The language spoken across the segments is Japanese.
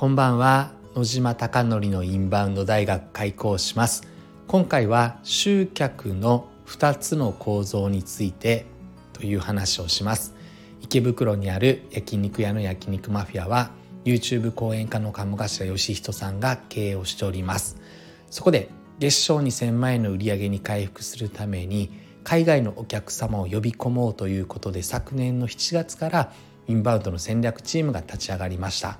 こんばんは。野島貴則のインバウンド大学開講します。今回は集客の2つの構造についてという話をします。池袋にある焼肉屋の焼肉マフィアは YouTube 講演家の鴨頭義人さんが経営をしております。そこで月賞2000万円の売り上げに回復するために海外のお客様を呼び込もうということで昨年の7月からインバウンドの戦略チームが立ち上がりました。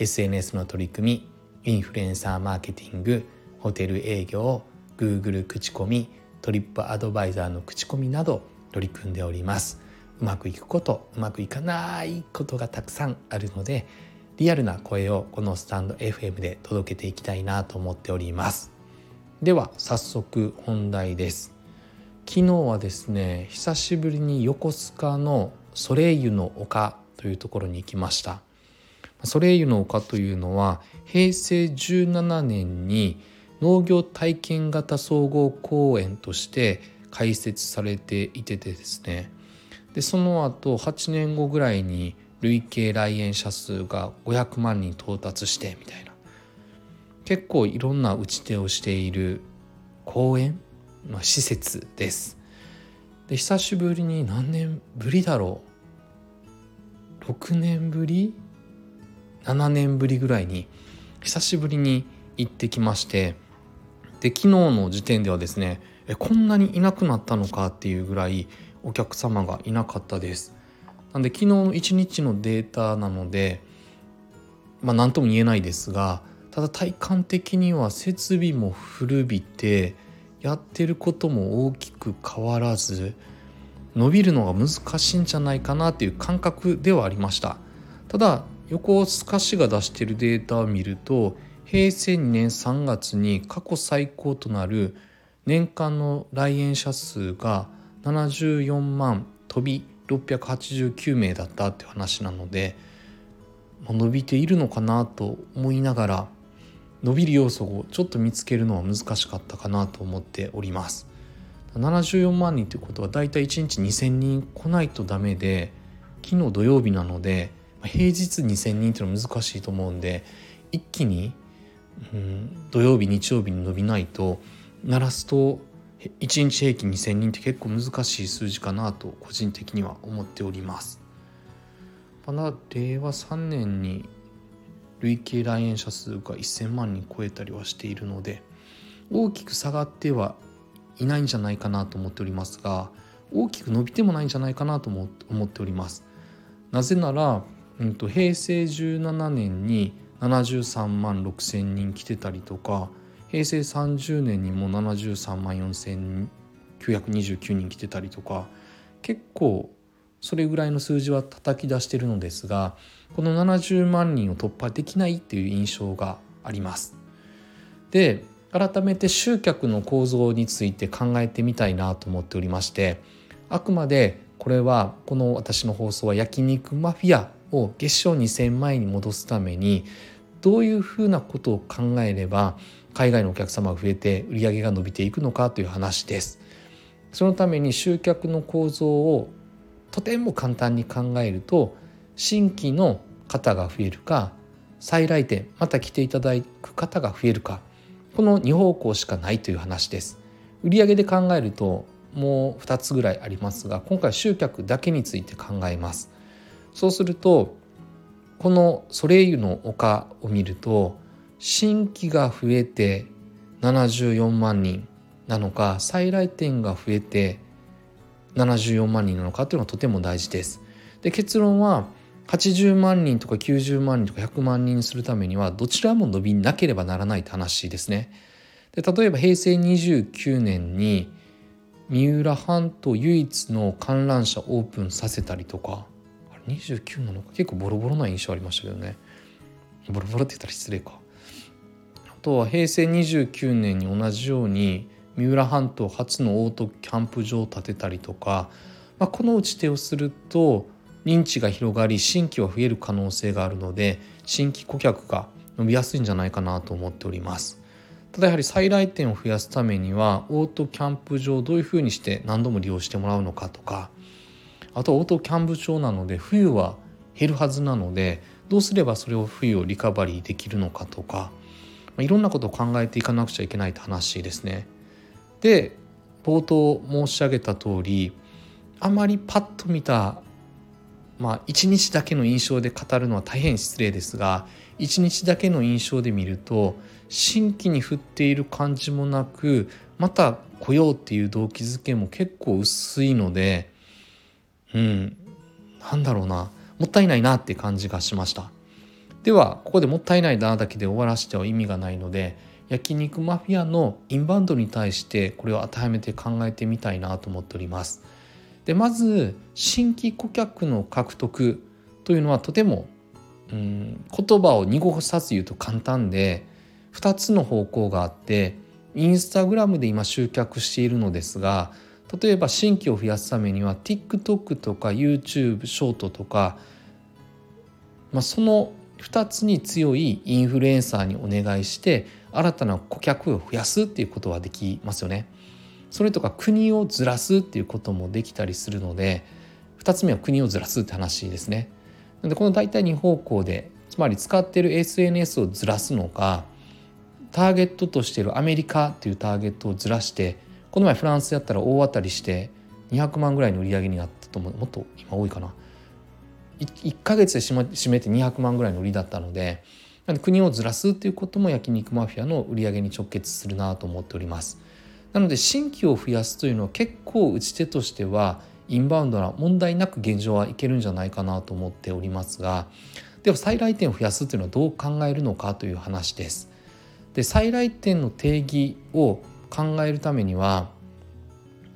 SNS の取り組みインフルエンサーマーケティングホテル営業 Google 口コミトリップアドバイザーの口コミなど取り組んでおります。うまくいくことうまくいかないことがたくさんあるのでリアルな声をこのスタンド FM で届けていきたいなと思っております。では早速本題です。昨日はですね久しぶりに横須賀のソレイユの丘というところに行きました。ソレイユの丘というのは平成17年に農業体験型総合公園として開設されていてですね。でその後8年後ぐらいに累計来園者数が500万人到達してみたいな。結構いろんな打ち手をしている公園、まあ、施設です。で久しぶりに何年ぶりだろう？6年ぶり？7年ぶりぐらいに久しぶりに行ってきましてで昨日の時点ではですねえこんなにいなくなったのかっていうぐらいお客様がいなかったです。なんで昨日の1日のデータなのでまあ何とも言えないですがただ体感的には設備も古びてやってることも大きく変わらず伸びるのが難しいんじゃないかなっていう感覚ではありました。ただ横須賀市が出しているデータを見ると平成2年3月に過去最高となる年間の来園者数が74万飛び689名だったって話なので、まあ、伸びているのかなと思いながら伸びる要素をちょっと見つけるのは難しかったかなと思っております。74万人ということはだいたい1日2,000人来ないとダメで昨日土曜日なので平日2,000人っていうのは難しいと思うんで一気に、うん、土曜日日曜日に伸びないと鳴らすと1日平均2,000人って結構難しい数字かなと個人的には思っております。まだ令和3年に累計来園者数が1,000万人超えたりはしているので大きく下がってはいないんじゃないかなと思っておりますが大きく伸びてもないんじゃないかなと思っております。なぜなら、うんと、平成17年に73万6千人来てたりとか平成30年にも73万4929人来てたりとか結構それぐらいの数字は叩き出してるのですがこの70万人を突破できないっていう印象があります。で改めて集客の構造について考えてみたいなと思っておりましてあくまでこれはこの私の放送は焼肉マフィアを月賞2,000万円に戻すためにどういうふうなことを考えれば海外のお客様が増えて売り上げが伸びていくのかという話です。そのために集客の構造をとても簡単に考えると新規の方が増えるか再来店また来ていただく方が増えるかこの2方向しかないという話です。売上で考えるともう2つぐらいありますが今回集客だけについて考えます。そうするとこのソレイユの丘を見ると新規が増えて74万人なのか再来店が増えて74万人なのかというのがとても大事です。で結論は80万人とか90万人とか100万人にするためにはどちらも伸びなければならないって話ですね。で例えば平成29年に三浦半島唯一の観覧車オープンさせたりとか29なのか。結構ボロボロな印象ありましたけどね。ボロボロって言ったら失礼か。あとは平成29年に同じように三浦半島初のオートキャンプ場を建てたりとか、まあ、この打ち手をすると認知が広がり新規は増える可能性があるので新規顧客が伸びやすいんじゃないかなと思っております。ただやはり再来店を増やすためにはオートキャンプ場をどういうふうにして何度も利用してもらうのかとかあとオートキャンプ場なので冬は減るはずなのでどうすればそれを冬をリカバリーできるのかとか、まあ、いろんなことを考えていかなくちゃいけないって話ですね。で冒頭申し上げた通りあまりパッと見たまあ一日だけの印象で語るのは大変失礼ですが一日だけの印象で見ると新規に振っている感じもなくまた来ようっていう動機づけも結構薄いのでうん。なんだろうな。もったいないなって感じがしました。ではここでもったいないなだけで終わらせては意味がないので焼肉マフィアのインバウンドに対してこれを当てはめて考えてみたいなと思っております。でまず新規顧客の獲得というのはとてもうん言葉を濁さず言うと簡単で2つの方向があってインスタグラムで今集客しているのですが例えば新規を増やすためには TikTok とか YouTube ショートとか、まあ、その2つに強いインフルエンサーにお願いして新たな顧客を増やすっていうことはできますよね。それとか国をずらすっていうこともできたりするので2つ目は国をずらすって話ですね。なのでこの大体2方向でつまり使ってる SNS をずらすのかターゲットとしてるアメリカっていうターゲットをずらしてこの前フランスやったら大当たりして200万ぐらいの売り上げになったと思う。もっと今多いかな。1, 1ヶ月で締めて200万ぐらいの売りだったので国をずらすっていうことも焼肉マフィアの売り上げに直結するなと思っております。なので新規を増やすというのは結構打ち手としてはインバウンドな問題なく現状はいけるんじゃないかなと思っておりますがでは再来店を増やすというのはどう考えるのかという話です。で再来店の定義を考えるためには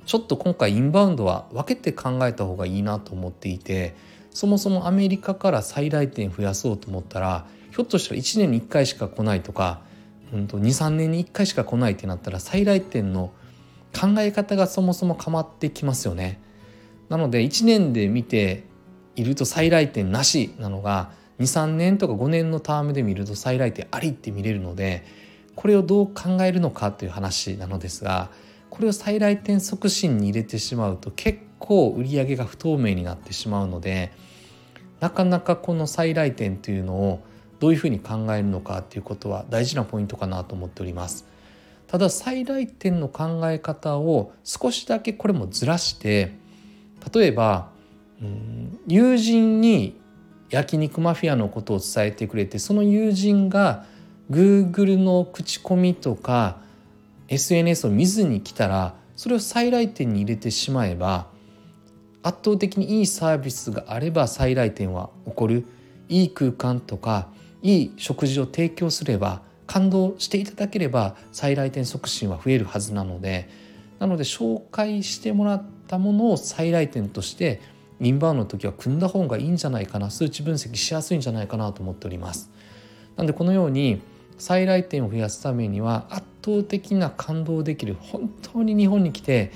ちょっと今回インバウンドは分けて考えた方がいいなと思っていてそもそもアメリカから再来店増やそうと思ったらひょっとしたら1年に1回しか来ないとか、うん、23年に1回しか来ないってなったら再来店の考え方がそもそも変わってきますよね。なので1年で見ていると再来店なしなのが23年とか5年のタームで見ると再来店ありって見れるのでこれをどう考えるのかという話なのですがこれを再来店促進に入れてしまうと結構売り上げが不透明になってしまうのでなかなかこの再来店というのをどういうふうに考えるのかということは大事なポイントかなと思っております。ただ再来店の考え方を少しだけこれもずらして例えば、友人に焼肉マフィアのことを伝えてくれてその友人が Google の口コミとか SNS を見ずに来たらそれを再来店に入れてしまえば圧倒的にいいサービスがあれば再来店は起こるいい空間とかいい食事を提供すれば感動していただければ再来店促進は増えるはずなのでなので紹介してもらったものを再来店としてインバウンドの時は組んだ方がいいんじゃないかな数値分析しやすいんじゃないかなと思っております。なのでこのように再来店を増やすためには圧倒的な感動できる本当に日本に来て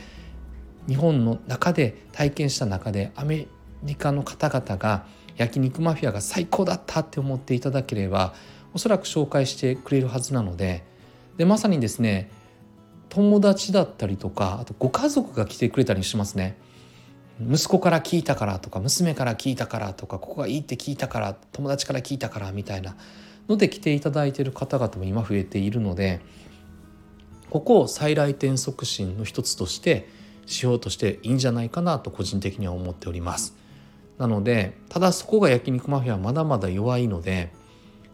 日本の中で体験した中でアメリカの方々が焼肉マフィアが最高だったって思っていただければおそらく紹介してくれるはずなのででまさにですね友達だったりとかあとご家族が来てくれたりしますね。息子から聞いたからとか娘から聞いたからとかここがいいって聞いたから友達から聞いたからみたいなので来ていただいている方々も今増えているのでここを再来店促進の一つとして指標としていいんじゃないかなと個人的には思っております。なのでただそこが焼肉マフィアはまだまだ弱いので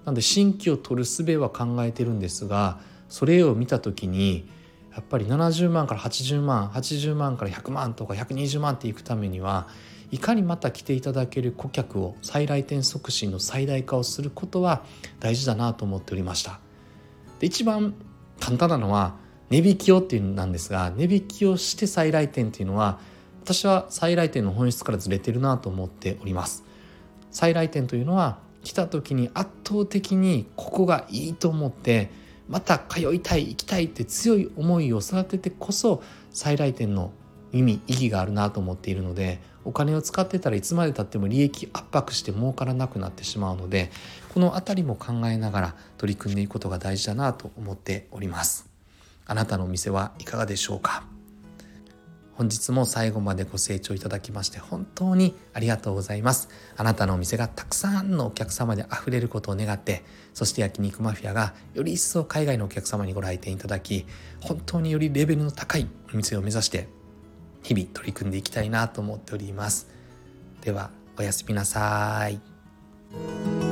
なので新規を取る術は考えてるんですがそれを見た時にやっぱり70万から80万80万から100万とか120万っていくためにはいかにまた来ていただける顧客を再来店促進の最大化をすることは大事だなと思っておりました。で一番簡単なのは値引きをっていうなんですが値引きをして再来店っていうのは私は再来店の本質からずれてるなと思っております。再来店というのは来た時に圧倒的にここがいいと思ってまた通いたい行きたいって強い思いを育ててこそ再来店の意味意義があるなと思っているのでお金を使ってたらいつまでたっても利益圧迫して儲からなくなってしまうのでこの辺りも考えながら取り組んでいくことが大事だなと思っておりますあなたのお店はいかがでしょうか？本日も最後までご清聴いただきまして本当にありがとうございます。あなたのお店がたくさんのお客様で溢れることを願って、そして焼肉マフィアがより一層海外のお客様にご来店いただき、本当によりレベルの高いお店を目指して日々取り組んでいきたいなと思っております。ではおやすみなさい。